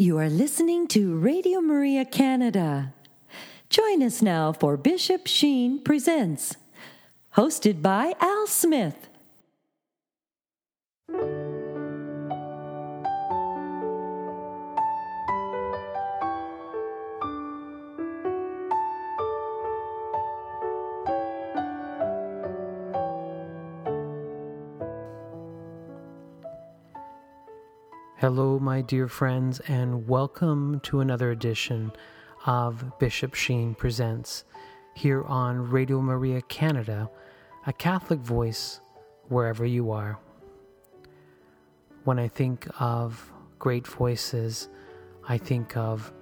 You are listening to Radio Maria Canada. Join us now for Bishop Sheen Presents, hosted by Al Smith. Hello, my dear friends, and welcome to another edition of Bishop Sheen Presents here on Radio Maria Canada, a Catholic voice wherever you are. When I think of great voices, I think of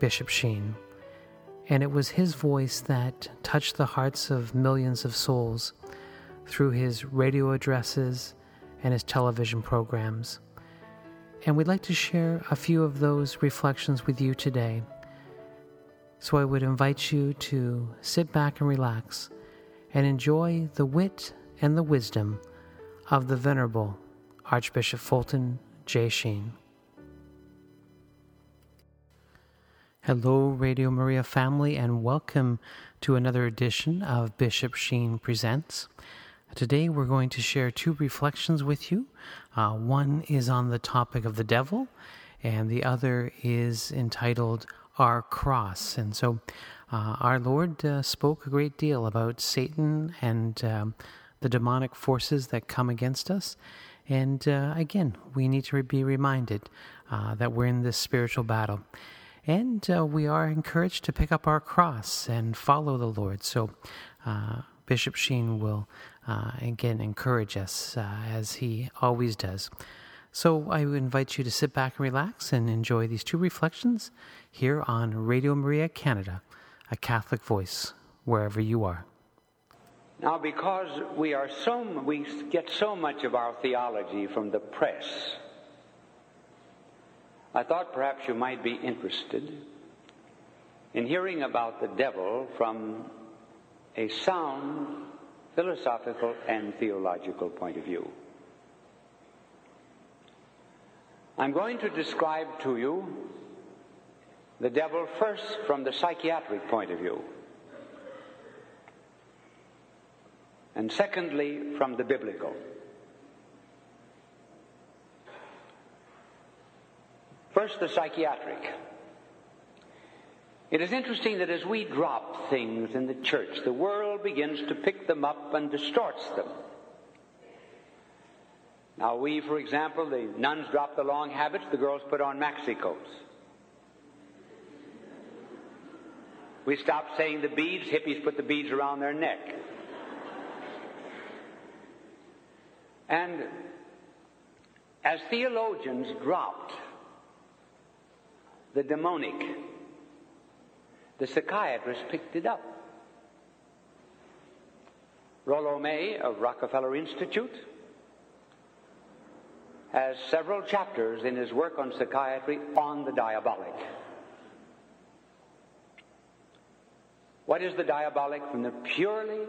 Bishop Sheen, and it was his voice that touched the hearts of millions of souls through his radio addresses and his television programs and we'd like to share a few of those reflections with you today. So I would invite you to sit back and relax and enjoy the wit and the wisdom of the Venerable Archbishop Fulton J. Sheen. Hello, Radio Maria family, and welcome to another edition of Bishop Sheen Presents. Today we're going to share two reflections with you. Uh, one is on the topic of the devil, and the other is entitled Our Cross. And so uh, our Lord uh, spoke a great deal about Satan and um, the demonic forces that come against us. And uh, again, we need to be reminded uh, that we're in this spiritual battle. And uh, we are encouraged to pick up our cross and follow the Lord. So, Bishop Sheen will uh, again encourage us uh, as he always does. So I invite you to sit back and relax and enjoy these two reflections here on Radio Maria Canada, a Catholic voice wherever you are. Now, because we are so we get so much of our theology from the press, I thought perhaps you might be interested in hearing about the devil from a sound philosophical and theological point of view. I'm going to describe to you the devil first from the psychiatric point of view, and secondly from the biblical. First, the psychiatric. It is interesting that as we drop things in the church, the world begins to pick them up and distorts them. Now, we, for example, the nuns drop the long habits, the girls put on maxi coats. We stop saying the beads, hippies put the beads around their neck. And as theologians dropped the demonic the psychiatrist picked it up. Rollo May of Rockefeller Institute has several chapters in his work on psychiatry on the diabolic. What is the diabolic from the purely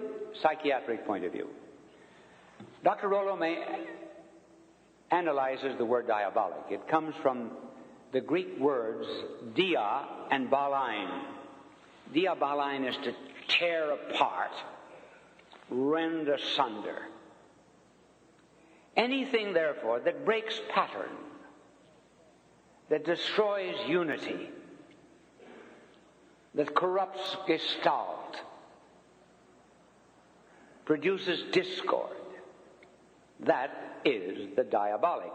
psychiatric point of view? Dr. Rollo May analyzes the word diabolic. It comes from the Greek words dia and Diaballein is to tear apart, rend asunder. Anything, therefore, that breaks pattern, that destroys unity, that corrupts gestalt, produces discord, that is the diabolic.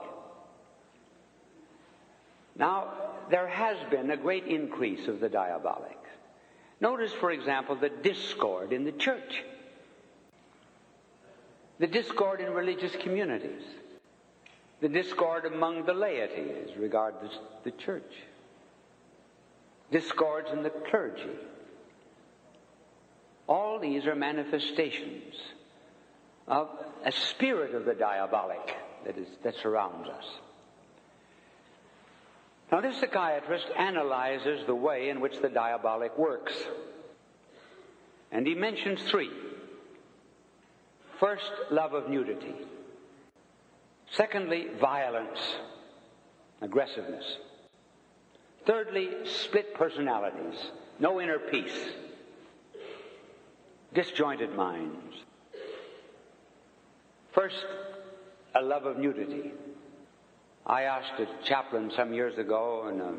Now, there has been a great increase of the diabolic. Notice, for example, the discord in the church, the discord in religious communities, the discord among the laity as regards the church, discords in the clergy. All these are manifestations of a spirit of the diabolic that, is, that surrounds us. Now, this psychiatrist analyzes the way in which the diabolic works. And he mentions three. First, love of nudity. Secondly, violence, aggressiveness. Thirdly, split personalities, no inner peace, disjointed minds. First, a love of nudity. I asked a chaplain some years ago in, a,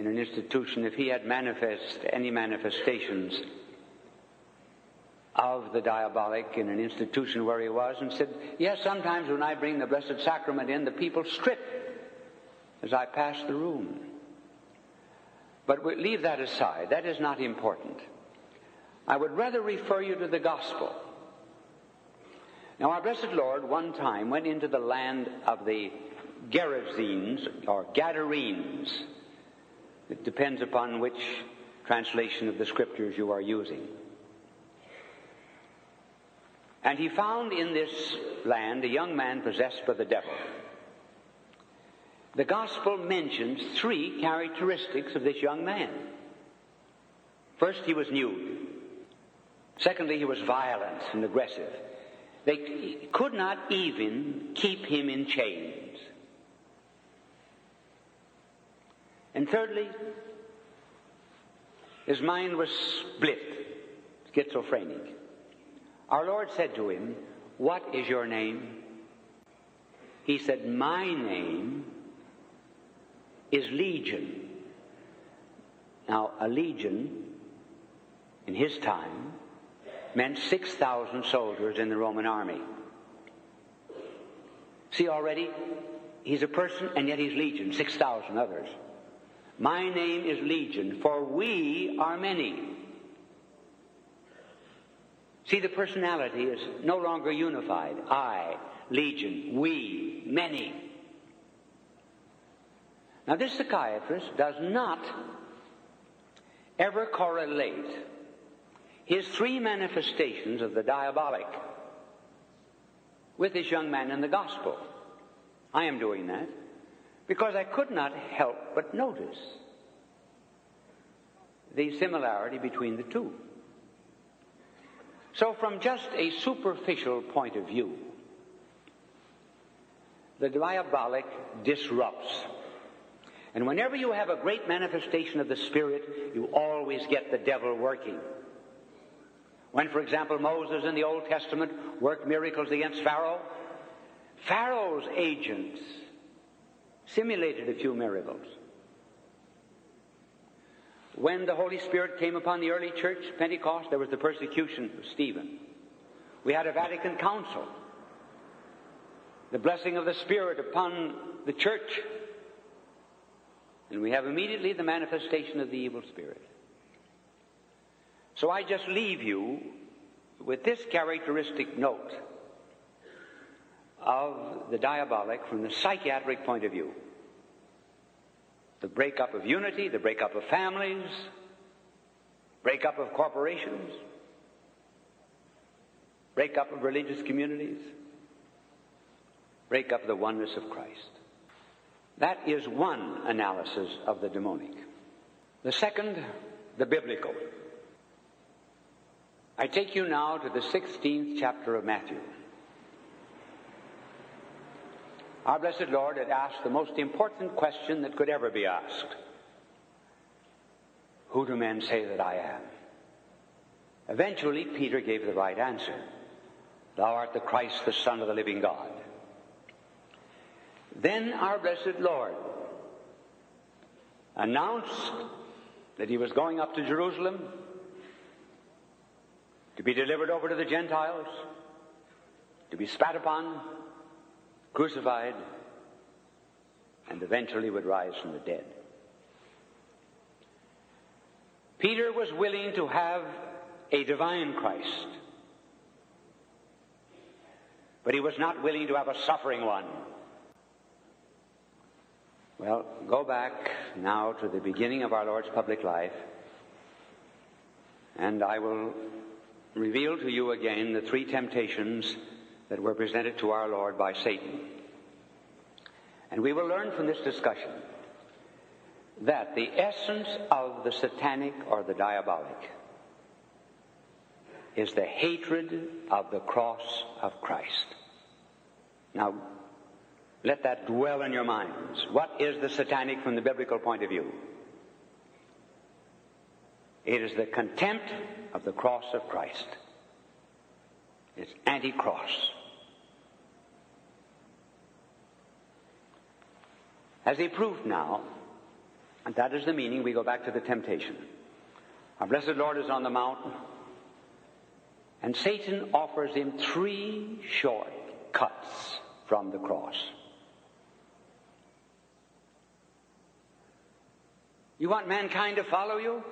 in an institution if he had manifest any manifestations of the diabolic in an institution where he was and said, Yes, sometimes when I bring the Blessed Sacrament in, the people strip as I pass the room. But we leave that aside. That is not important. I would rather refer you to the gospel. Now, our blessed Lord one time went into the land of the Gerasenes or Gadarenes. It depends upon which translation of the scriptures you are using. And he found in this land a young man possessed by the devil. The gospel mentions three characteristics of this young man. First, he was nude. Secondly, he was violent and aggressive. They could not even keep him in chains. And thirdly, his mind was split, schizophrenic. Our Lord said to him, What is your name? He said, My name is Legion. Now, a legion in his time meant 6,000 soldiers in the Roman army. See already? He's a person and yet he's legion, 6,000 others. My name is Legion, for we are many. See, the personality is no longer unified. I, legion, we, many. Now, this psychiatrist does not ever correlate his three manifestations of the diabolic with this young man in the gospel. I am doing that because I could not help but notice the similarity between the two. So, from just a superficial point of view, the diabolic disrupts. And whenever you have a great manifestation of the Spirit, you always get the devil working. When, for example, Moses in the Old Testament worked miracles against Pharaoh, Pharaoh's agents simulated a few miracles. When the Holy Spirit came upon the early church, Pentecost, there was the persecution of Stephen. We had a Vatican Council, the blessing of the Spirit upon the church, and we have immediately the manifestation of the evil spirit. So I just leave you with this characteristic note of the diabolic from the psychiatric point of view the breakup of unity, the breakup of families, breakup of corporations, breakup of religious communities, breakup of the oneness of Christ. That is one analysis of the demonic. The second, the biblical. I take you now to the 16th chapter of Matthew. Our blessed Lord had asked the most important question that could ever be asked Who do men say that I am? Eventually, Peter gave the right answer Thou art the Christ, the Son of the living God. Then our blessed Lord announced that he was going up to Jerusalem to be delivered over to the Gentiles, to be spat upon, crucified, and eventually would rise from the dead. Peter was willing to have a divine Christ, but he was not willing to have a suffering one. Well, go back now to the beginning of our Lord's public life, and I will reveal to you again the three temptations that were presented to our Lord by Satan. And we will learn from this discussion that the essence of the satanic or the diabolic is the hatred of the cross of Christ. Now, Let that dwell in your minds. What is the satanic from the biblical point of view? It is the contempt of the cross of Christ. It's anti cross. As he proved now, and that is the meaning, we go back to the temptation. Our blessed Lord is on the mountain, and Satan offers him three short cuts from the cross. You want mankind to follow you?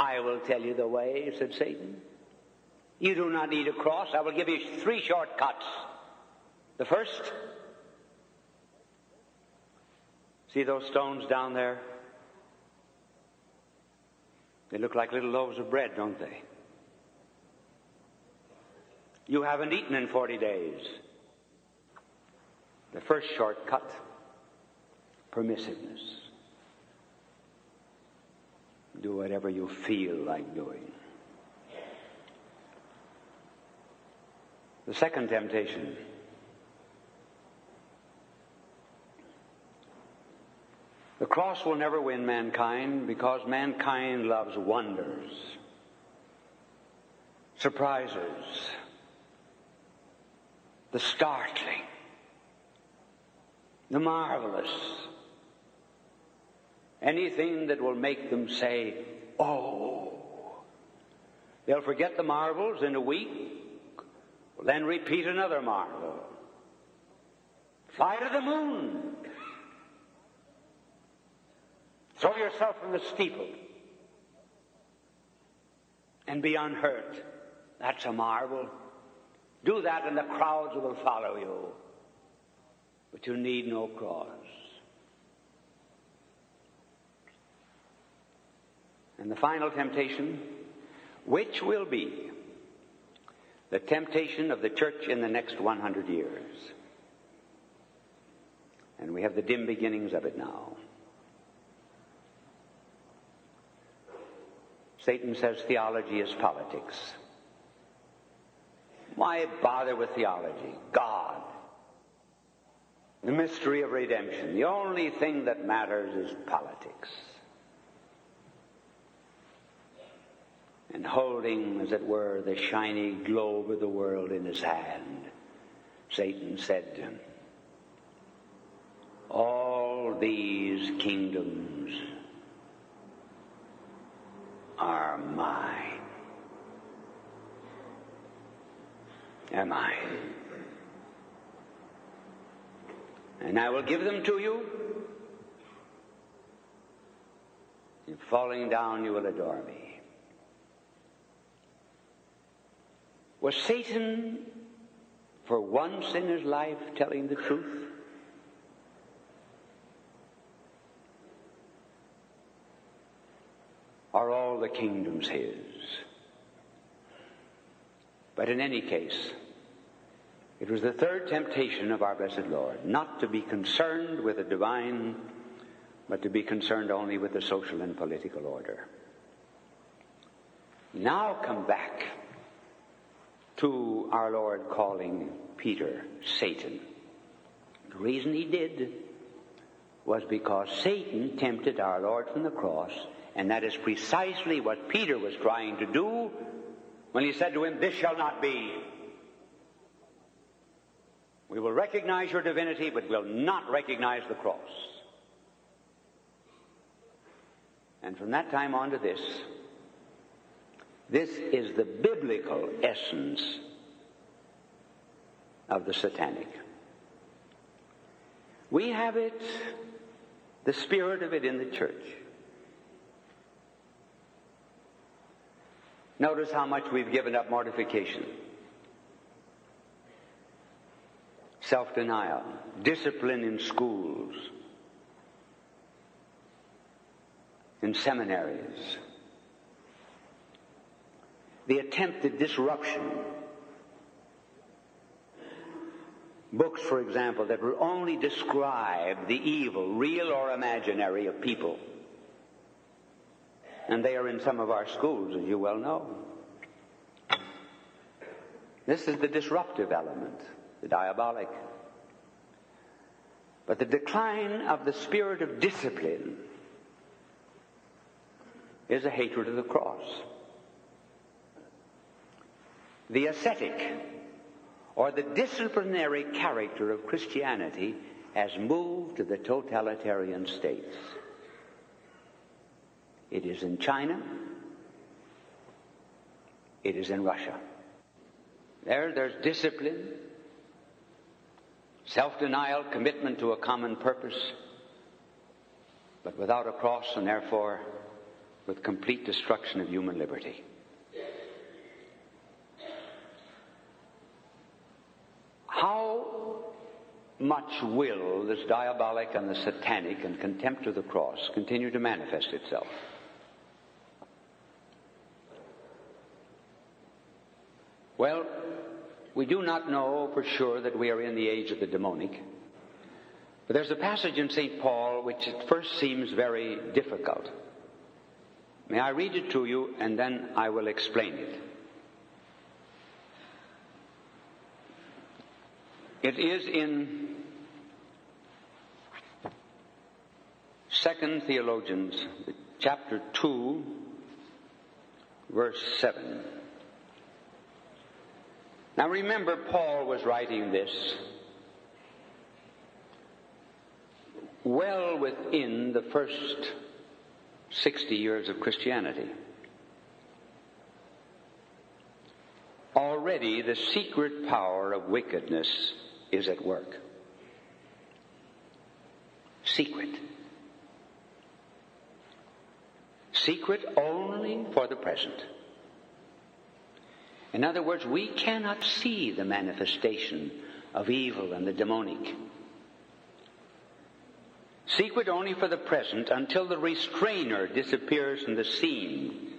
I will tell you the way, said Satan. You do not need a cross. I will give you three shortcuts. The first, see those stones down there? They look like little loaves of bread, don't they? You haven't eaten in 40 days. The first shortcut permissiveness. Do whatever you feel like doing. The second temptation. The cross will never win mankind because mankind loves wonders, surprises, the startling, the marvelous, anything that will make them say, Oh. They'll forget the marvels in a week, then repeat another marvel. Fly to the moon. Throw yourself from the steeple and be unhurt. That's a marvel. Do that and the crowds will follow you. But you need no cross. And the final temptation, which will be the temptation of the church in the next 100 years. And we have the dim beginnings of it now. Satan says theology is politics. Why bother with theology? God. The mystery of redemption. The only thing that matters is politics. And holding, as it were, the shiny globe of the world in his hand, Satan said to him, All these kingdoms are mine. Am I? And I will give them to you. In falling down, you will adore me. Was Satan, for once in his life, telling the truth? Are all the kingdoms his? But in any case, it was the third temptation of our blessed Lord, not to be concerned with the divine, but to be concerned only with the social and political order. Now come back to our Lord calling Peter Satan. The reason he did was because Satan tempted our Lord from the cross, and that is precisely what Peter was trying to do when he said to him, This shall not be. We will recognize your divinity, but will not recognize the cross. And from that time on to this, this is the biblical essence of the satanic. We have it, the spirit of it in the church. Notice how much we've given up mortification, self denial, discipline in schools, in seminaries, the attempted disruption. Books, for example, that will only describe the evil, real or imaginary, of people. And they are in some of our schools, as you well know. This is the disruptive element. the diabolic. But the decline of the spirit of discipline is a hatred of the cross. The ascetic or the disciplinary character of Christianity has moved to the totalitarian states. It is in China. It is in Russia. There, there's discipline, self denial, commitment to a common purpose, but without a cross and therefore with complete destruction of human liberty. How much will this diabolic and the satanic and contempt of the cross continue to manifest itself? Well, we do not know for sure that we are in the age of the demonic. But there's a passage in St. Paul which at first seems very difficult. May I read it to you and then I will explain it. It is in Second Thessalonians, chapter 2, verse 7. Now remember, Paul was writing this well within the first 60 years of Christianity. Already the secret power of wickedness is at work. Secret. Secret only for the present. In other words, we cannot see the manifestation of evil and the demonic. Secret only for the present until the restrainer disappears from the scene.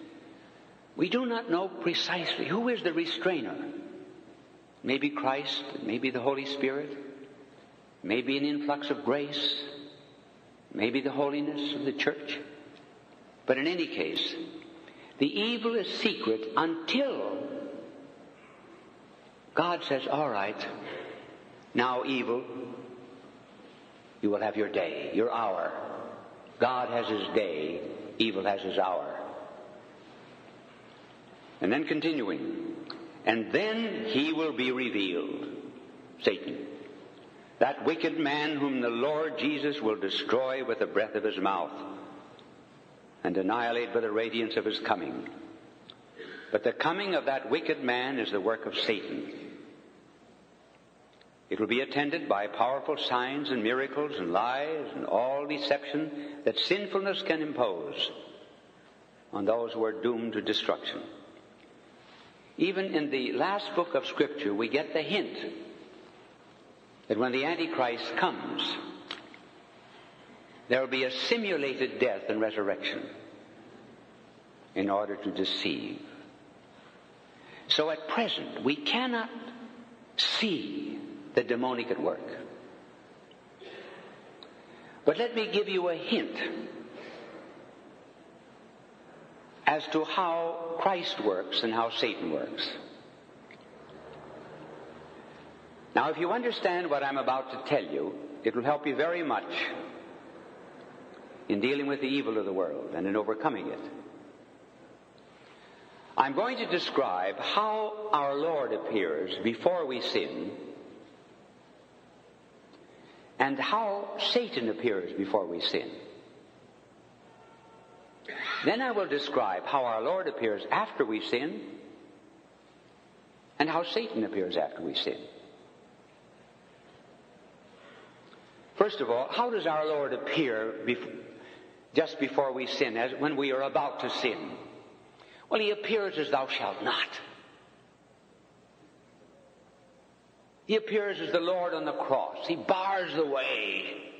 We do not know precisely who is the restrainer. Maybe Christ, maybe the Holy Spirit, maybe an influx of grace, maybe the holiness of the church. But in any case, the evil is secret until God says, All right, now evil, you will have your day, your hour. God has his day, evil has his hour. And then continuing, and then he will be revealed, Satan, that wicked man whom the Lord Jesus will destroy with the breath of his mouth and annihilate by the radiance of his coming. But the coming of that wicked man is the work of Satan. It will be attended by powerful signs and miracles and lies and all deception that sinfulness can impose on those who are doomed to destruction. Even in the last book of Scripture, we get the hint that when the Antichrist comes, there will be a simulated death and resurrection in order to deceive. So at present, we cannot see the demonic at work. But let me give you a hint as to how Christ works and how Satan works. Now, if you understand what I'm about to tell you, it will help you very much in dealing with the evil of the world and in overcoming it. I'm going to describe how our Lord appears before we sin and how Satan appears before we sin. Then I will describe how our Lord appears after we sin and how Satan appears after we sin. First of all, how does our Lord appear just before we sin, as when we are about to sin? Well, he appears as thou shalt not. He appears as the Lord on the cross. He bars the way.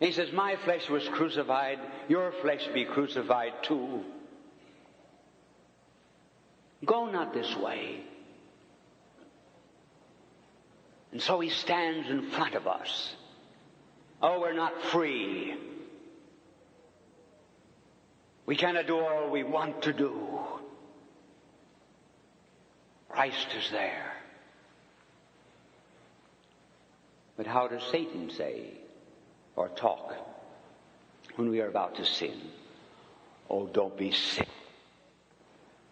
He says, My flesh was crucified, your flesh be crucified too. Go not this way. And so he stands in front of us. Oh, we're not free. We cannot do all we want to do. Christ is there. But how does Satan say or talk when we are about to sin? Oh, don't be sick.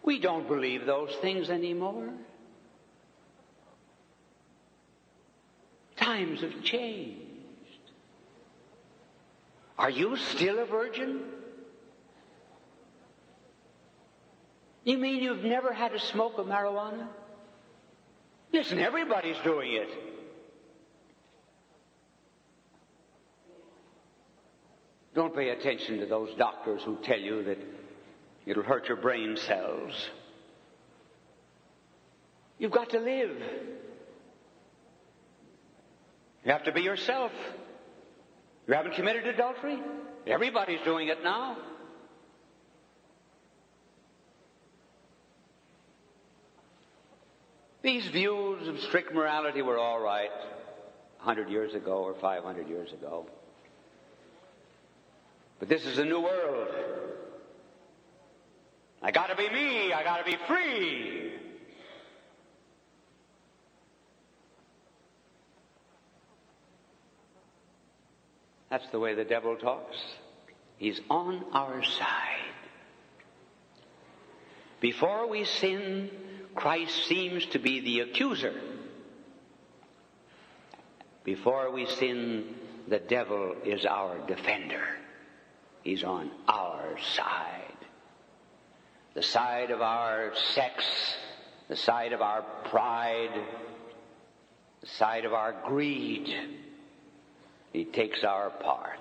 We don't believe those things anymore. Times have changed. Are you still a virgin? You mean you've never had a smoke of marijuana? Listen, everybody's doing it. Don't pay attention to those doctors who tell you that it'll hurt your brain cells. You've got to live. You have to be yourself. You haven't committed adultery? Everybody's doing it now. These views of strict morality were all right 100 years ago or 500 years ago. But this is a new world. I gotta be me. I gotta be free. That's the way the devil talks. He's on our side. Before we sin, Christ seems to be the accuser. Before we sin, the devil is our defender. He's on our side. The side of our sex, the side of our pride, the side of our greed. He takes our part.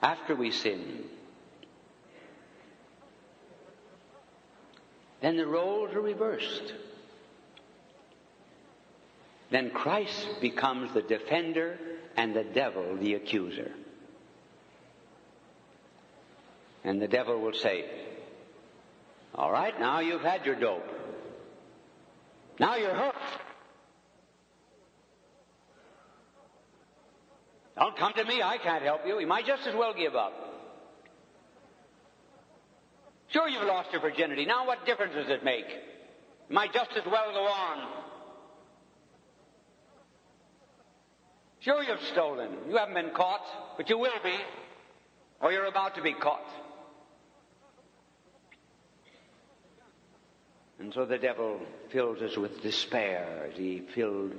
After we sin, then the roles are reversed. Then Christ becomes the defender and the devil the accuser. And the devil will say, All right, now you've had your dope. Now you're hooked. Don't come to me, I can't help you. You might just as well give up. Sure, you've lost your virginity. Now, what difference does it make? You might just as well go on. Sure, you've stolen. You haven't been caught, but you will be, or you're about to be caught. And so the devil fills us with despair. As he filled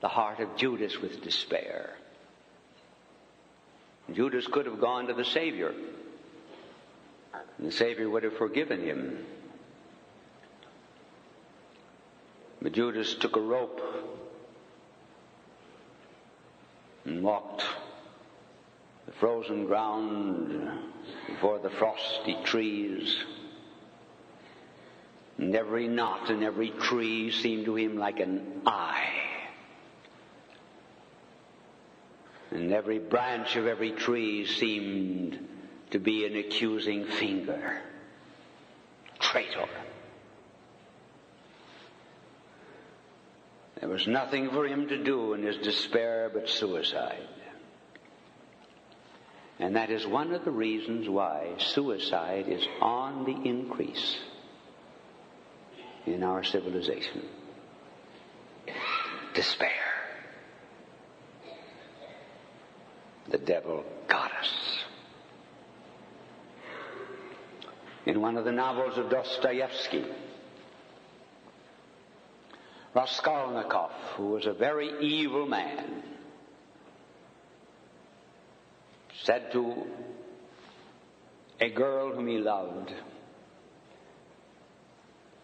the heart of Judas with despair. Judas could have gone to the Savior. And the Savior would have forgiven him. But Judas took a rope and walked the frozen ground before the frosty trees. And every knot and every tree seemed to him like an eye. And every branch of every tree seemed to be an accusing finger. Traitor. There was nothing for him to do in his despair but suicide. And that is one of the reasons why suicide is on the increase in our civilization. Despair. The devil got us. In one of the novels of Dostoevsky, Raskolnikov, who was a very evil man, said to a girl whom he loved,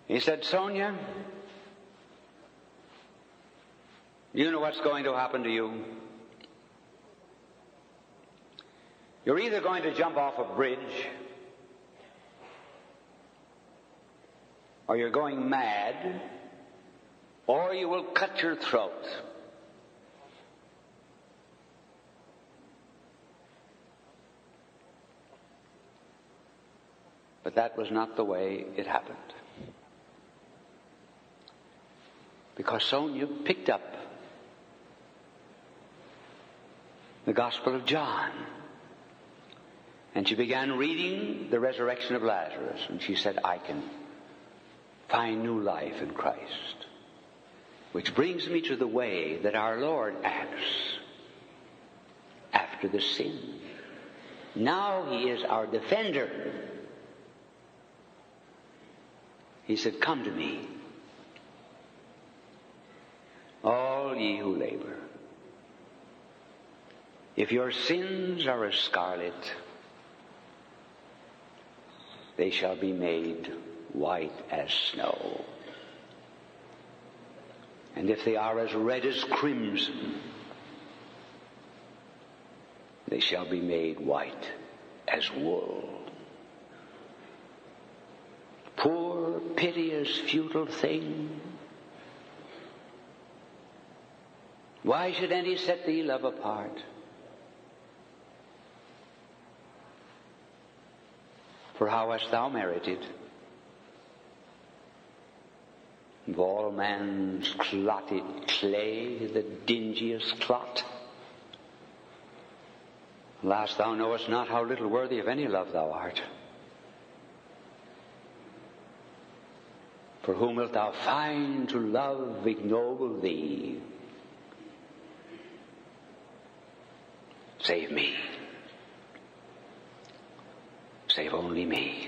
he said, Sonia, you know what's going to happen to you? You're either going to jump off a bridge or you're going mad or you will cut your throat. But that was not the way it happened. Because Sonia picked up the Gospel of John And she began reading the resurrection of Lazarus, and she said, I can find new life in Christ. Which brings me to the way that our Lord acts after the sin. Now he is our defender. He said, Come to me, all ye who labor. If your sins are as scarlet, they shall be made white as snow. And if they are as red as crimson, they shall be made white as wool. Poor, piteous, futile thing. Why should any set thee love apart? For how hast thou merited? Of all man's clotted clay, the dingiest clot. Alas, thou knowest not how little worthy of any love thou art. For whom wilt thou find to love ignoble thee? Save me. Save only me.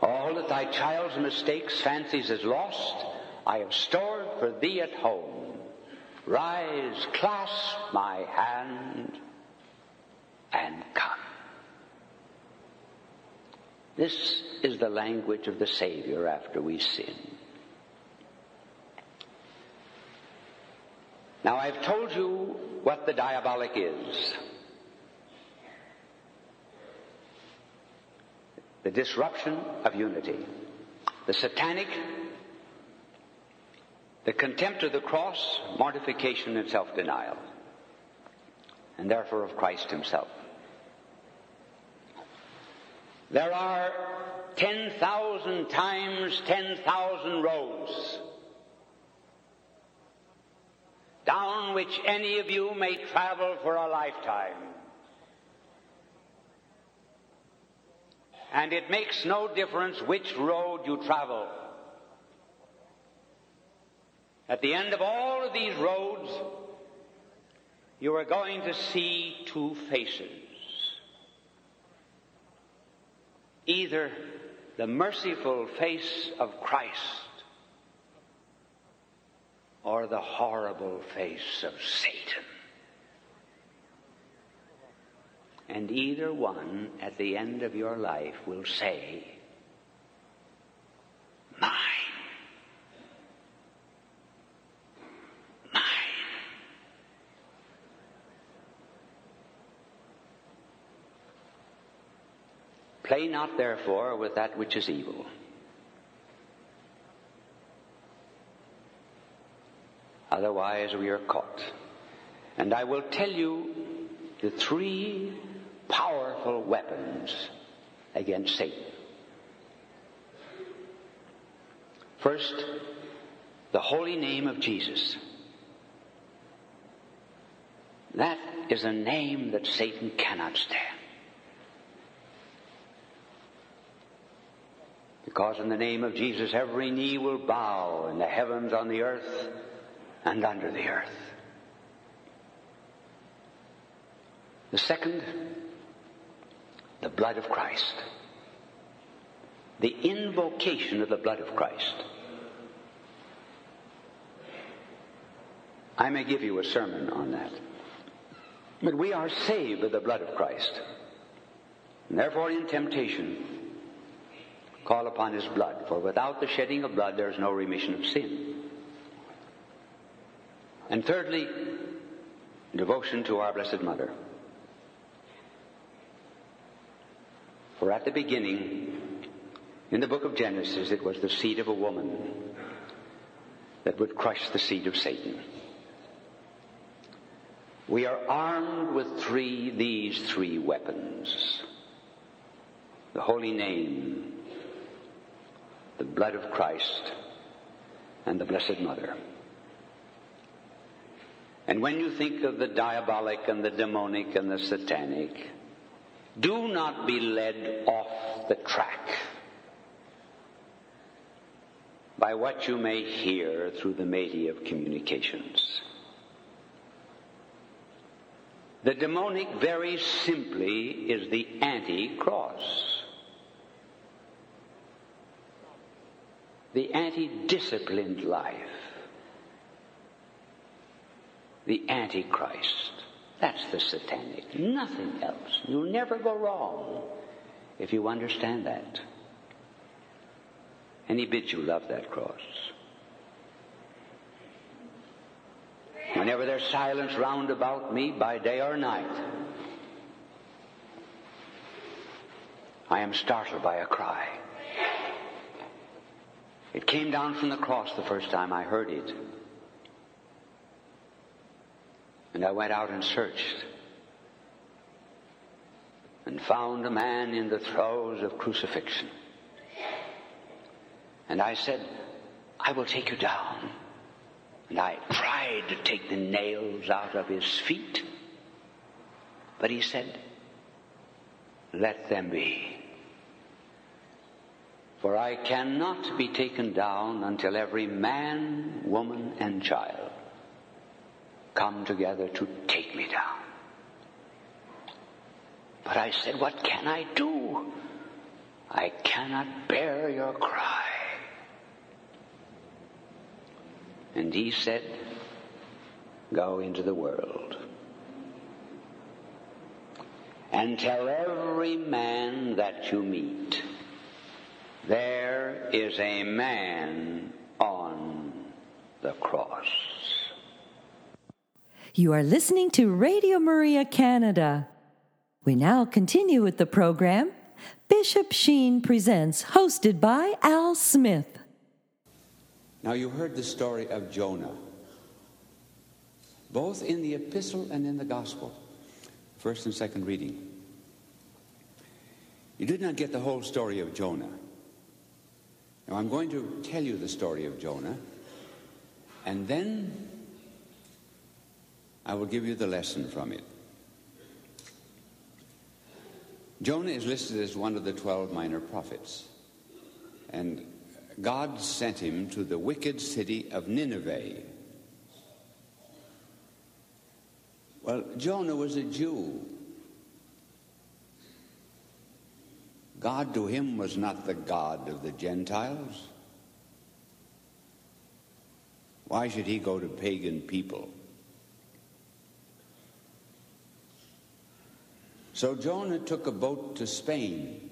All that thy child's mistakes fancies as lost, I have stored for thee at home. Rise, clasp my hand, and come. This is the language of the Savior after we sin. Now I've told you what the diabolic is. The disruption of unity. The satanic, the contempt of the cross, mortification and self-denial. And therefore of Christ himself. There are 10,000 times 10,000 roads down which any of you may travel for a lifetime. And it makes no difference which road you travel. At the end of all of these roads, you are going to see two faces. Either the merciful face of Christ or the horrible face of Satan. And either one at the end of your life will say, Mine. Mine. Play not therefore with that which is evil Otherwise, we are caught. And I will tell you the three powerful weapons against Satan. First, the holy name of Jesus. That is a name that Satan cannot stand. Because in the name of Jesus, every knee will bow in the heavens, on the earth, and under the earth. The second, the blood of Christ. The invocation of the blood of Christ. I may give you a sermon on that. But we are saved by the blood of Christ. And therefore, in temptation, call upon his blood. For without the shedding of blood, there is no remission of sin. And thirdly, devotion to our Blessed Mother. For at the beginning, in the book of Genesis, it was the seed of a woman that would crush the seed of Satan. We are armed with three, these three weapons. The holy name, the blood of Christ, and the Blessed Mother. And when you think of the diabolic and the demonic and the satanic, do not be led off the track by what you may hear through the media of communications. The demonic, very simply, is the anti cross, the anti disciplined life, the antichrist. That's the satanic. Nothing else. You'll never go wrong if you understand that. And he bids you love that cross. Whenever there's silence round about me by day or night, I am startled by a cry. It came down from the cross the first time I heard it. And I went out and searched and found a man in the throes of crucifixion. And I said, I will take you down. And I tried to take the nails out of his feet. But he said, Let them be. For I cannot be taken down until every man, woman, and child come together to take me down. But I said, What can I do? I cannot bear your cry. And he said, Go into the world and tell every man that you meet, there is a man on the cross. You are listening to Radio Maria Canada. We now continue with the program Bishop Sheen Presents, hosted by Al Smith. Now, you heard the story of Jonah, both in the epistle and in the gospel, first and second reading. You did not get the whole story of Jonah. Now, I'm going to tell you the story of Jonah, and then I will give you the lesson from it. Jonah is listed as one of the 12 minor prophets. And God sent him to the wicked city of Nineveh. Well, Jonah was a Jew. God to him was not the God of the Gentiles. Why should he go to pagan people? So Jonah took a boat to Spain.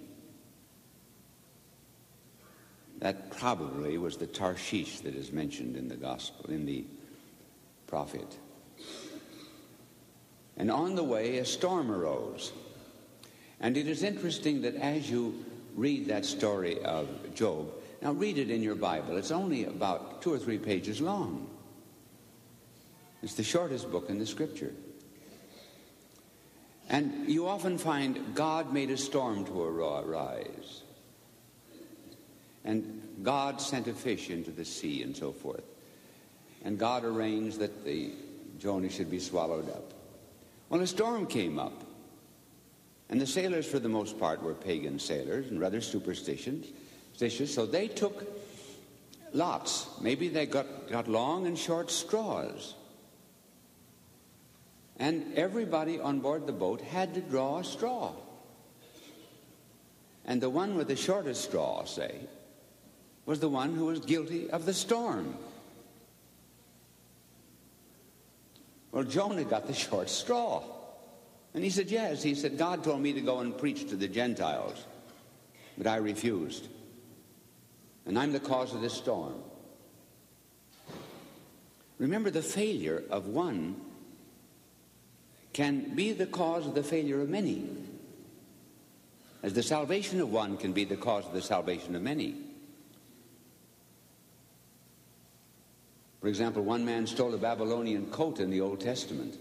That probably was the Tarshish that is mentioned in the gospel, in the prophet. And on the way, a storm arose. And it is interesting that as you read that story of Job, now read it in your Bible. It's only about two or three pages long. It's the shortest book in the scripture. And you often find God made a storm to arise. And God sent a fish into the sea and so forth. And God arranged that the Jonah should be swallowed up. Well, a storm came up. And the sailors, for the most part, were pagan sailors and rather superstitious. So they took lots. Maybe they got, got long and short straws. And everybody on board the boat had to draw a straw. And the one with the shortest straw, say, was the one who was guilty of the storm. Well, Jonah got the short straw. And he said, Yes. He said, God told me to go and preach to the Gentiles, but I refused. And I'm the cause of this storm. Remember, the failure of one can be the cause of the failure of many, as the salvation of one can be the cause of the salvation of many. For example, one man stole a Babylonian coat in the Old Testament,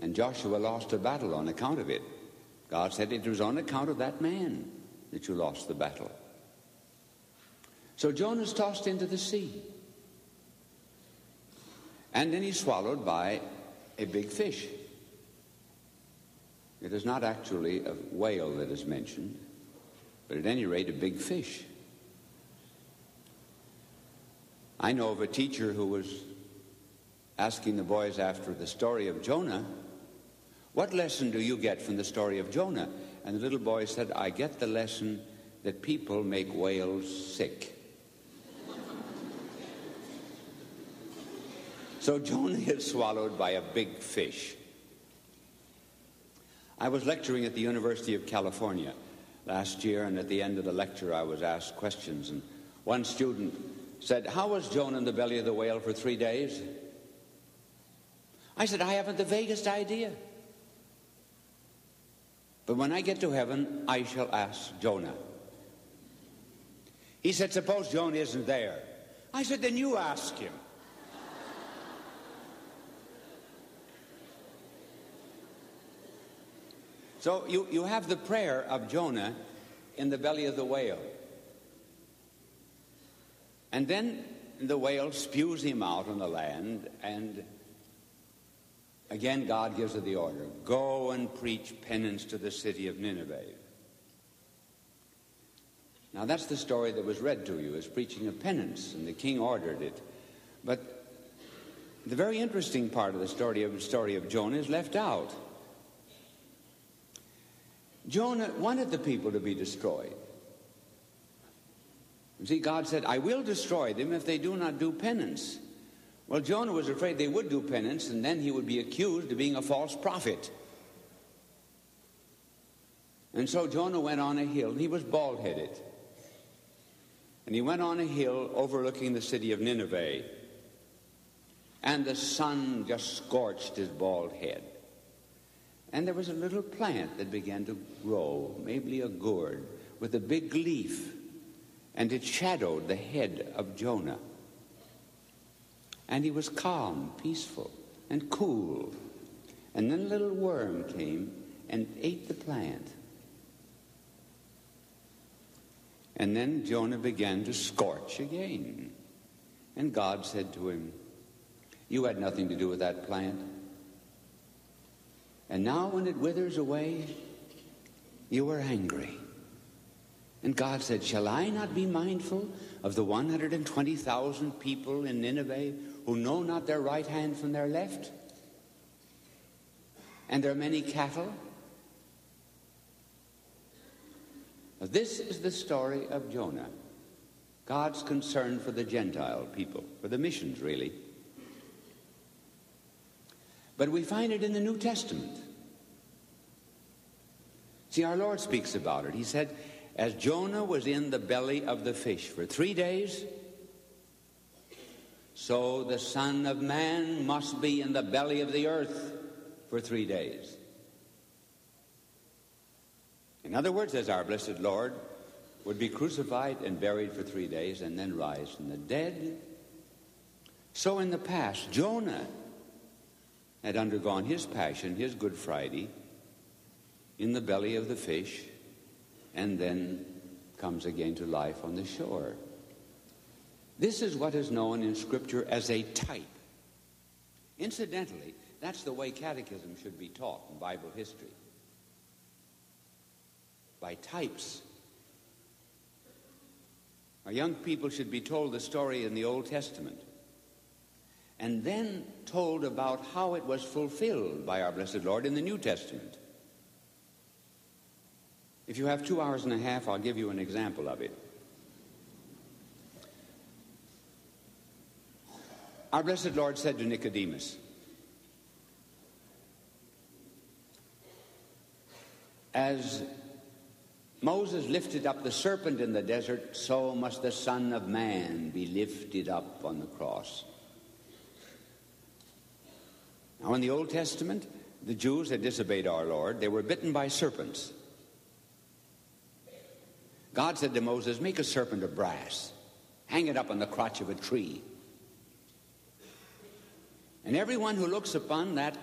and Joshua lost a battle on account of it. God said it was on account of that man that you lost the battle. So Jonah's tossed into the sea. And then he's swallowed by a big fish. It is not actually a whale that is mentioned, but at any rate, a big fish. I know of a teacher who was asking the boys after the story of Jonah, What lesson do you get from the story of Jonah? And the little boy said, I get the lesson that people make whales sick. so Jonah is swallowed by a big fish. I was lecturing at the University of California last year, and at the end of the lecture, I was asked questions. And one student said, How was Jonah in the belly of the whale for three days? I said, I haven't the vaguest idea. But when I get to heaven, I shall ask Jonah. He said, Suppose Jonah isn't there. I said, Then you ask him. So you, you have the prayer of Jonah in the belly of the whale. And then the whale spews him out on the land, and again God gives her the order go and preach penance to the city of Nineveh. Now that's the story that was read to you as preaching of penance, and the king ordered it. But the very interesting part of the story of, story of Jonah is left out. Jonah wanted the people to be destroyed. You see, God said, I will destroy them if they do not do penance. Well, Jonah was afraid they would do penance, and then he would be accused of being a false prophet. And so Jonah went on a hill. He was bald headed. And he went on a hill overlooking the city of Nineveh. And the sun just scorched his bald head. And there was a little plant that began to grow, maybe a gourd, with a big leaf and it shadowed the head of Jonah. And he was calm, peaceful, and cool. And then a little worm came and ate the plant. And then Jonah began to scorch again. And God said to him, You had nothing to do with that plant. And now, when it withers away, you are angry. And God said, Shall I not be mindful of the 120,000 people in Nineveh who know not their right hand from their left? And their many cattle? Now, this is the story of Jonah. God's concern for the Gentile people, for the missions, really. But we find it in the New Testament. See, our Lord speaks about it. He said, as Jonah was in the belly of the fish for three days, so the Son of Man must be in the belly of the earth for three days. In other words, as our blessed Lord would be crucified and buried for three days and then rise from the dead, so in the past, Jonah had undergone his passion, his Good Friday, in the belly of the fish and then comes again to life on the shore. This is what is known in Scripture as a type. Incidentally, that's the way catechism should be taught in Bible history. By types. Our young people should be told the story in the Old Testament and then told about how it was fulfilled by our blessed Lord in the New Testament. If you have two hours and a half, I'll give you an example of it. Our blessed Lord said to Nicodemus, As Moses lifted up the serpent in the desert, so must the Son of Man be lifted up on the cross. Now, in the Old Testament, the Jews had disobeyed our Lord. They were bitten by serpents. God said to Moses, Make a serpent of brass, hang it up on the crotch of a tree. And everyone who looks upon that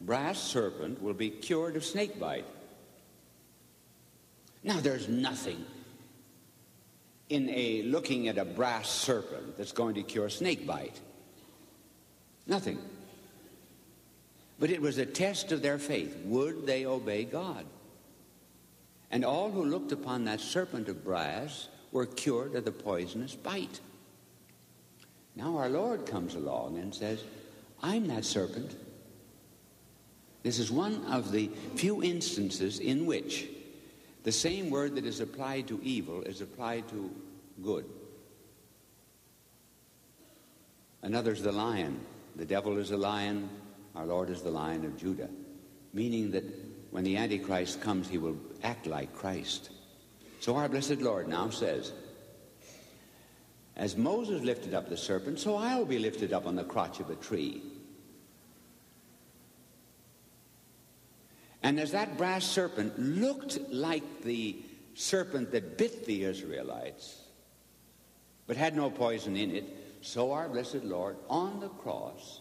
brass serpent will be cured of snake bite. Now, there's nothing in a looking at a brass serpent that's going to cure snake bite. Nothing. But it was a test of their faith. Would they obey God? And all who looked upon that serpent of brass were cured of the poisonous bite. Now our Lord comes along and says, I'm that serpent. This is one of the few instances in which the same word that is applied to evil is applied to good. Another's the lion. The devil is a lion. Our Lord is the lion of Judah. Meaning that when the Antichrist comes, he will act like Christ. So our blessed Lord now says, As Moses lifted up the serpent, so I'll be lifted up on the crotch of a tree. And as that brass serpent looked like the serpent that bit the Israelites, but had no poison in it, so our blessed Lord on the cross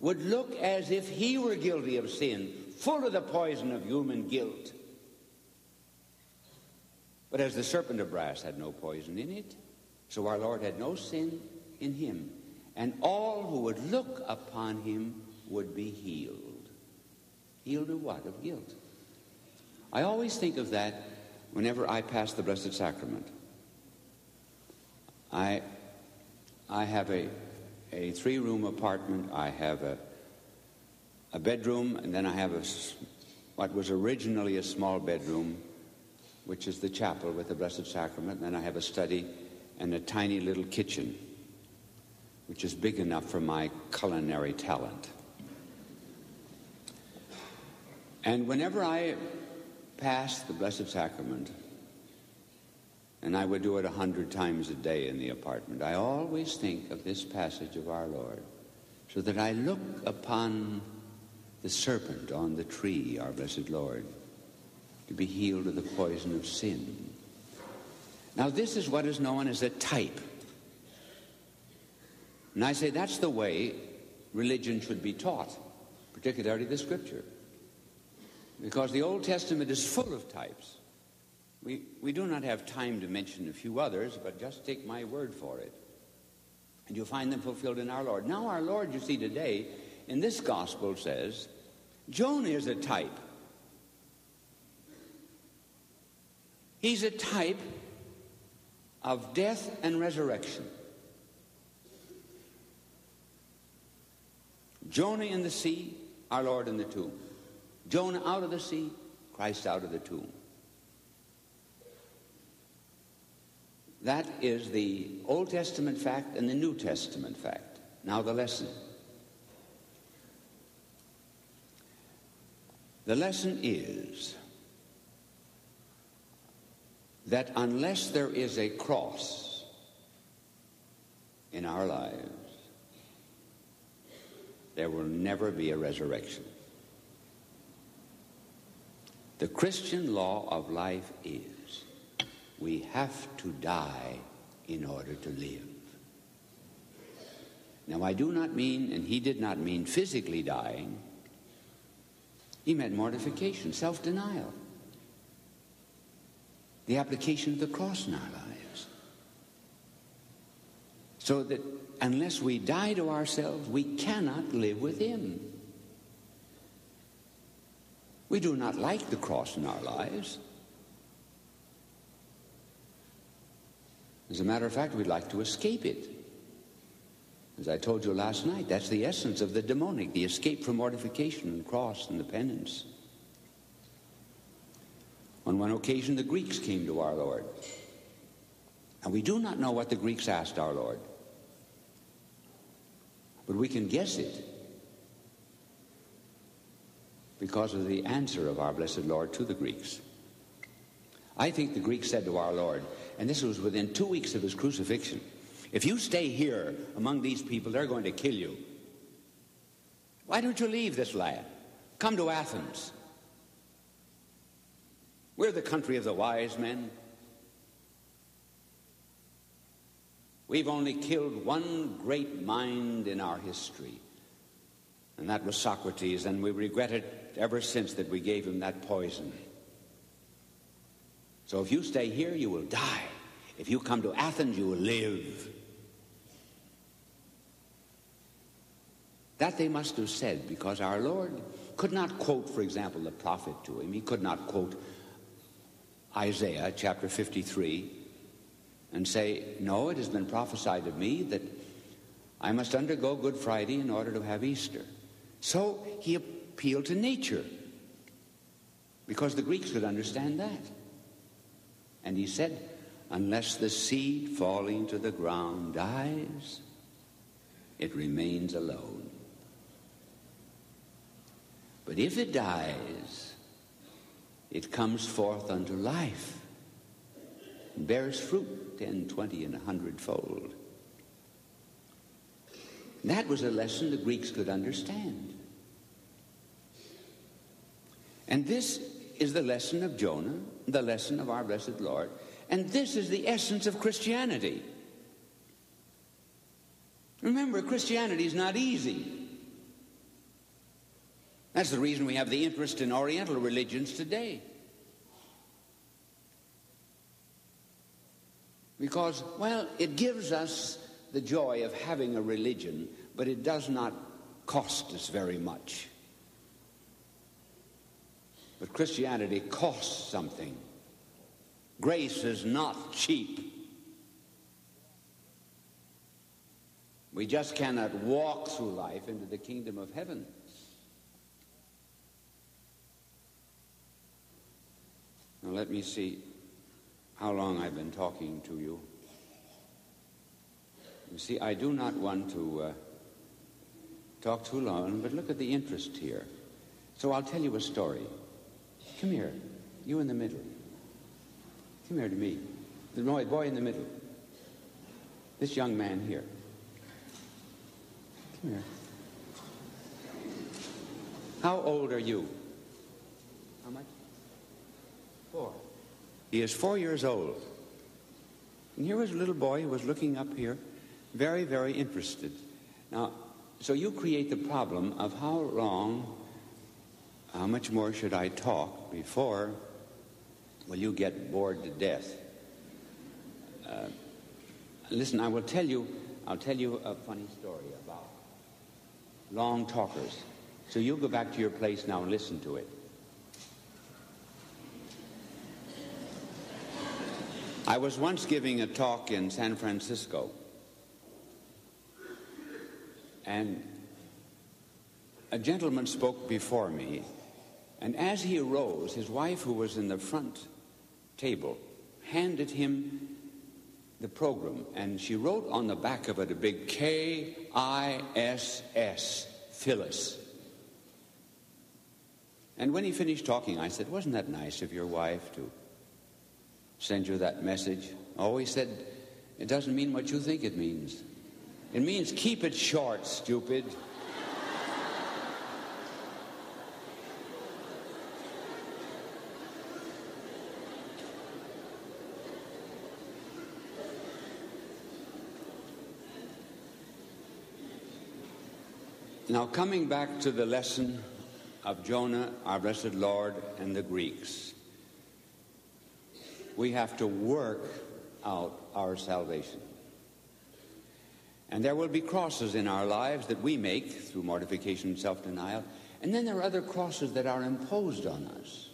would look as if he were guilty of sin, full of the poison of human guilt. But as the serpent of brass had no poison in it, so our Lord had no sin in him, and all who would look upon him would be healed. Healed of what? Of guilt. I always think of that whenever I pass the Blessed Sacrament. I, I have a, a three room apartment. I have a, a bedroom, and then I have a, what was originally a small bedroom, which is the chapel with the Blessed Sacrament. And then I have a study and a tiny little kitchen, which is big enough for my culinary talent. And whenever I pass the Blessed Sacrament, and I would do it a hundred times a day in the apartment, I always think of this passage of our Lord, so that I look upon the serpent on the tree, our blessed Lord, to be healed of the poison of sin. Now, this is what is known as a type. And I say that's the way religion should be taught, particularly the scripture because the Old Testament is full of types. We, we do not have time to mention a few others, but just take my word for it. And you'll find them fulfilled in our Lord. Now, our Lord, you see, today, in this gospel says, Jonah is a type. He's a type of death and resurrection. Jonah in the sea, our Lord in the tomb. Jonah out of the sea, Christ out of the tomb. That is the Old Testament fact and the New Testament fact. Now, the lesson. The lesson is that unless there is a cross in our lives, there will never be a resurrection. The Christian law of life is we have to die in order to live. Now, I do not mean, and he did not mean physically dying, he meant mortification, self denial, the application of the cross in our lives. So that unless we die to ourselves, we cannot live with him. We do not like the cross in our lives. As a matter of fact, we'd like to escape it. As I told you last night, that's the essence of the demonic, the escape from mortification and cross and the penance. On one occasion, the Greeks came to our Lord. And we do not know what the Greeks asked our Lord. But we can guess it because of the answer of our blessed Lord to the Greeks. I think the Greeks said to our Lord, and this was within two weeks of his crucifixion, if you stay here among these people, they're going to kill you. Why don't you leave this land? Come to Athens. We're the country of the wise men. We've only killed one great mind in our history, and that was Socrates, and we regret it ever since that we gave him that poison. So if you stay here, you will die. If you come to Athens, you will live. That they must have said because our Lord could not quote, for example, the prophet to him. He could not quote Isaiah chapter 53 and say, No, it has been prophesied of me that I must undergo Good Friday in order to have Easter. So he appealed to nature because the Greeks could understand that. And he said, Unless the seed falling to the ground dies, it remains alone. But if it dies, it comes forth unto life and bears fruit ten, twenty, and a hundredfold. That was a lesson the Greeks could understand. And this is the lesson of Jonah, the lesson of our blessed Lord. And this is the essence of Christianity. Remember, Christianity is not easy. That's the reason we have the interest in Oriental religions today. Because, well, it gives us the joy of having a religion, but it does not cost us very much. But Christianity costs something. Grace is not cheap. We just cannot walk through life into the kingdom of heaven. Now, let me see how long I've been talking to you. You see, I do not want to uh, talk too long, but look at the interest here. So I'll tell you a story. Come here, you in the middle. Come here to me. The boy, in the middle. This young man here. Come here. How old are you? How much? Four. He is four years old. And here was a little boy who was looking up here, very, very interested. Now, so you create the problem of how long, how much more should I talk before well, you get bored to death. Uh, listen, I will tell you, I'll tell you a funny story about long talkers. So you go back to your place now and listen to it. I was once giving a talk in San Francisco, and a gentleman spoke before me, and as he arose, his wife, who was in the front table, handed him the program, and she wrote on the back of it a big K I S S, Phyllis. And when he finished talking, I said, Wasn't that nice of your wife to send you that message? Oh, he said, It doesn't mean what you think it means. It means keep it short, stupid. Now, coming back to the lesson of Jonah, our blessed Lord, and the Greeks, we have to work out our salvation. And there will be crosses in our lives that we make through mortification and self denial. And then there are other crosses that are imposed on us.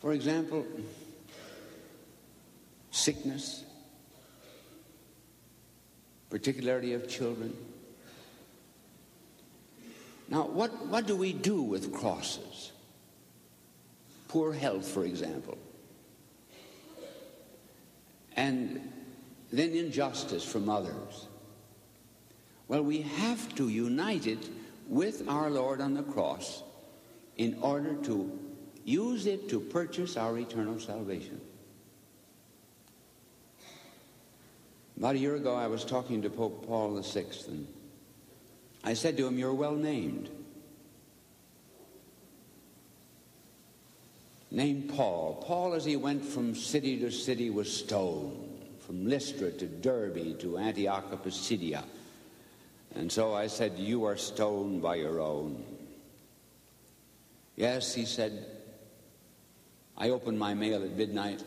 For example, sickness, particularly of children now, what, what do we do with crosses? Poor health, for example. And then injustice from others. Well, we have to unite it with our Lord on the cross in order to use it to purchase our eternal salvation. About a year ago, I was talking to Pope Paul VI, and I said to him, You're well named. Named Paul. Paul, as he went from city to city, was stoned, from Lystra to Derbe to Antioch of Pisidia. And so I said, You are stoned by your own. Yes, he said, I opened my mail at midnight,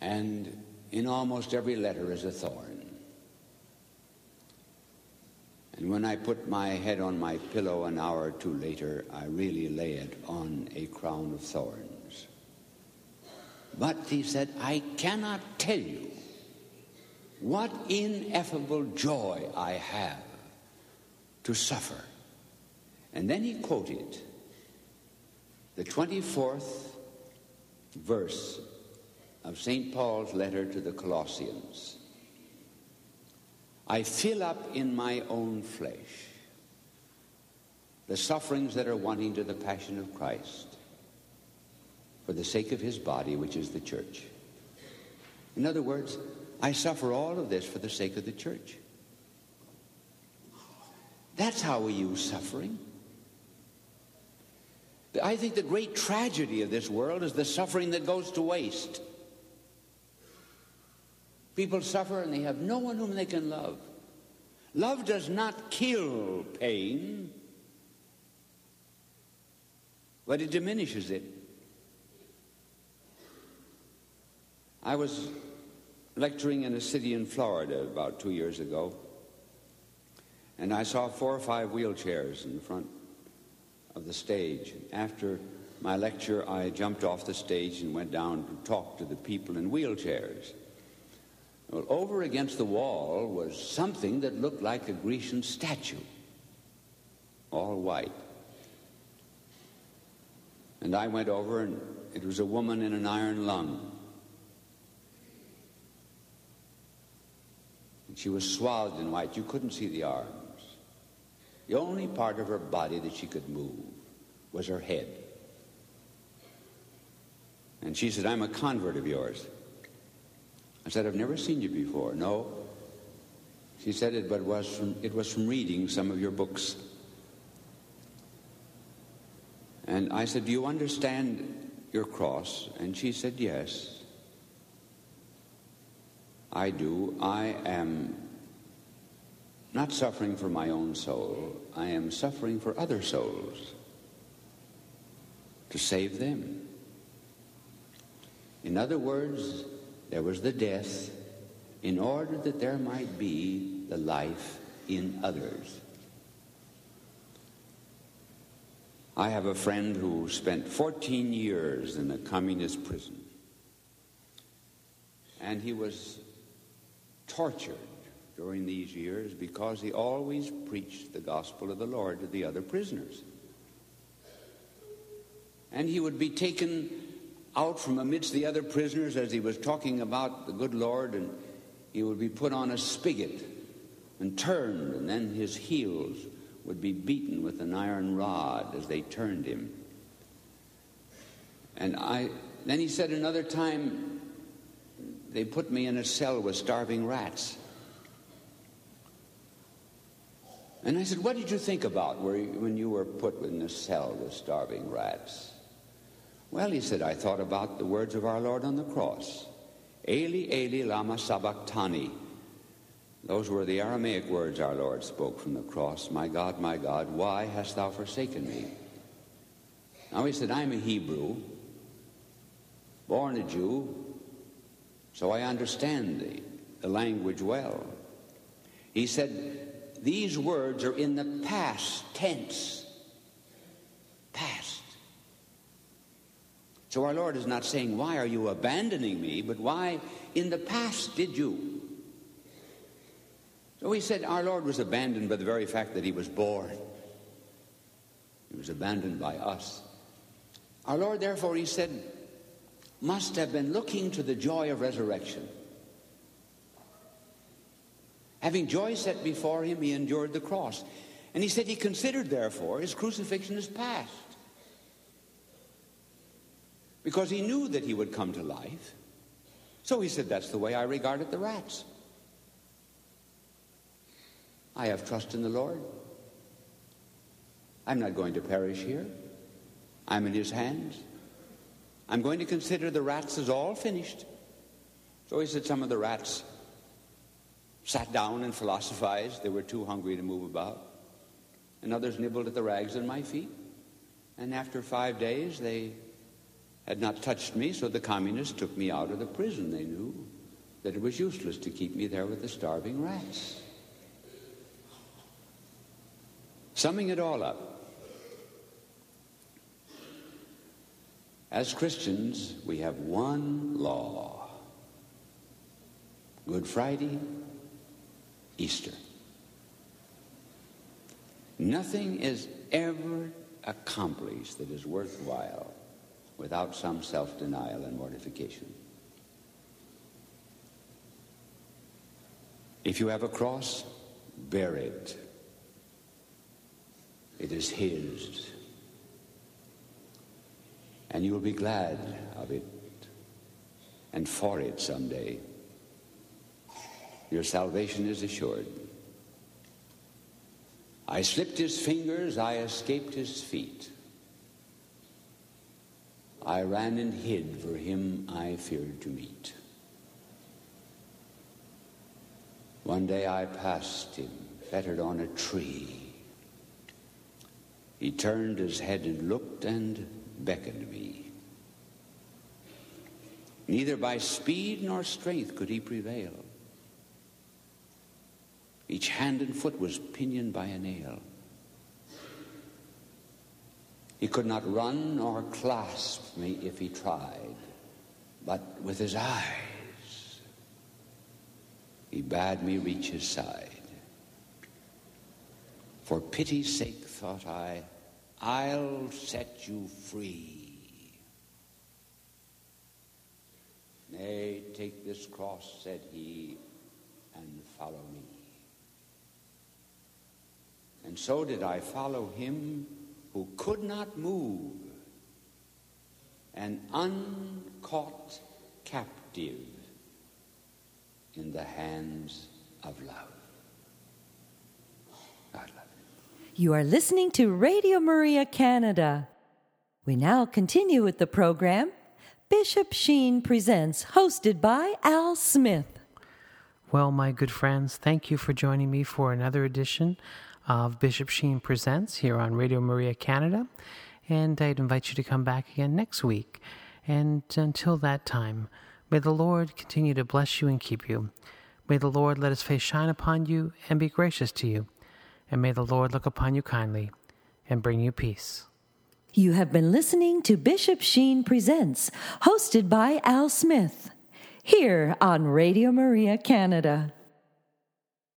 and in almost every letter is a thorn. And when I put my head on my pillow an hour or two later, I really lay it on a crown of thorns. But he said, I cannot tell you what ineffable joy I have to suffer. And then he quoted the 24th verse of St. Paul's letter to the Colossians. I fill up in my own flesh the sufferings that are wanting to the passion of Christ for the sake of his body, which is the church. In other words, I suffer all of this for the sake of the church. That's how we use suffering. I think the great tragedy of this world is the suffering that goes to waste. People suffer and they have no one whom they can love. Love does not kill pain, but it diminishes it. I was lecturing in a city in Florida about two years ago, and I saw four or five wheelchairs in front of the stage. After my lecture, I jumped off the stage and went down to talk to the people in wheelchairs. Well, over against the wall was something that looked like a Grecian statue, all white. And I went over, and it was a woman in an iron lung. And she was swathed in white. You couldn't see the arms. The only part of her body that she could move was her head. And she said, I'm a convert of yours. I said, I've never seen you before. No. She said it, but it was from, it was from reading some of your books. And I said, Do you understand your cross? And she said, Yes. I do. I am not suffering for my own soul, I am suffering for other souls to save them. In other words, there was the death in order that there might be the life in others. I have a friend who spent 14 years in a communist prison. And he was tortured during these years because he always preached the gospel of the Lord to the other prisoners. And he would be taken out from amidst the other prisoners as he was talking about the good Lord, and he would be put on a spigot and turned, and then his heels would be beaten with an iron rod as they turned him. And I, then he said another time, they put me in a cell with starving rats. And I said, What did you think about when you were put in a cell with starving rats? Well, he said, I thought about the words of our Lord on the cross. Eli, Eli, lama sabachthani. Those were the Aramaic words our Lord spoke from the cross. My God, my God, why hast thou forsaken me? Now he said, I'm a Hebrew, born a Jew, so I understand the, the language well. He said, these words are in the past tense. Past. So our Lord is not saying, Why are you abandoning me? but why in the past did you? So he said, Our Lord was abandoned by the very fact that he was born. He was abandoned by us. Our Lord, therefore, he said, must have been looking to the joy of resurrection. Having joy set before him, he endured the cross. And he said he considered, therefore, his crucifixion as past. Because he knew that he would come to life. So he said, That's the way I regarded the rats. I have trust in the Lord. I'm not going to perish here. I'm in his hands. I'm going to consider the rats as all finished. So he said, Some of the rats sat down and philosophized. They were too hungry to move about. And others nibbled at the rags on my feet. And after five days, they had not touched me, so the communists took me out of the prison. They knew that it was useless to keep me there with the starving rats. Summing it all up, as Christians, we have one law Good Friday, Easter. Nothing is ever accomplished that is worthwhile without some self denial and mortification. If you have a cross, bear it. It is His. And you will be glad of it and for it someday. Your salvation is assured. I slipped his fingers, I escaped his feet. I ran and hid for him I feared to meet. One day I passed him, fettered on a tree. He turned his head and looked and beckoned me. Neither by speed nor strength could he prevail. Each hand and foot was pinioned by a nail. He could not run or clasp me if he tried, but with his eyes he bade me reach his side. For pity's sake, thought I, I'll set you free. Nay, take this cross, said he, and follow me. And so did I follow him who could not move, an uncaught captive in the hands of love. God love you. You are listening to Radio Maria Canada. We now continue with the program Bishop Sheen Presents, hosted by Al Smith. Well, my good friends, thank you for joining me for another edition of Bishop Sheen Presents here on Radio Maria Canada. And I'd invite you to come back again next week. And until that time, may the Lord continue to bless you and keep you. May the Lord let his face shine upon you and be gracious to you. And may the Lord look upon you kindly and bring you peace. You have been listening to Bishop Sheen Presents, hosted by Al Smith, here on Radio Maria Canada.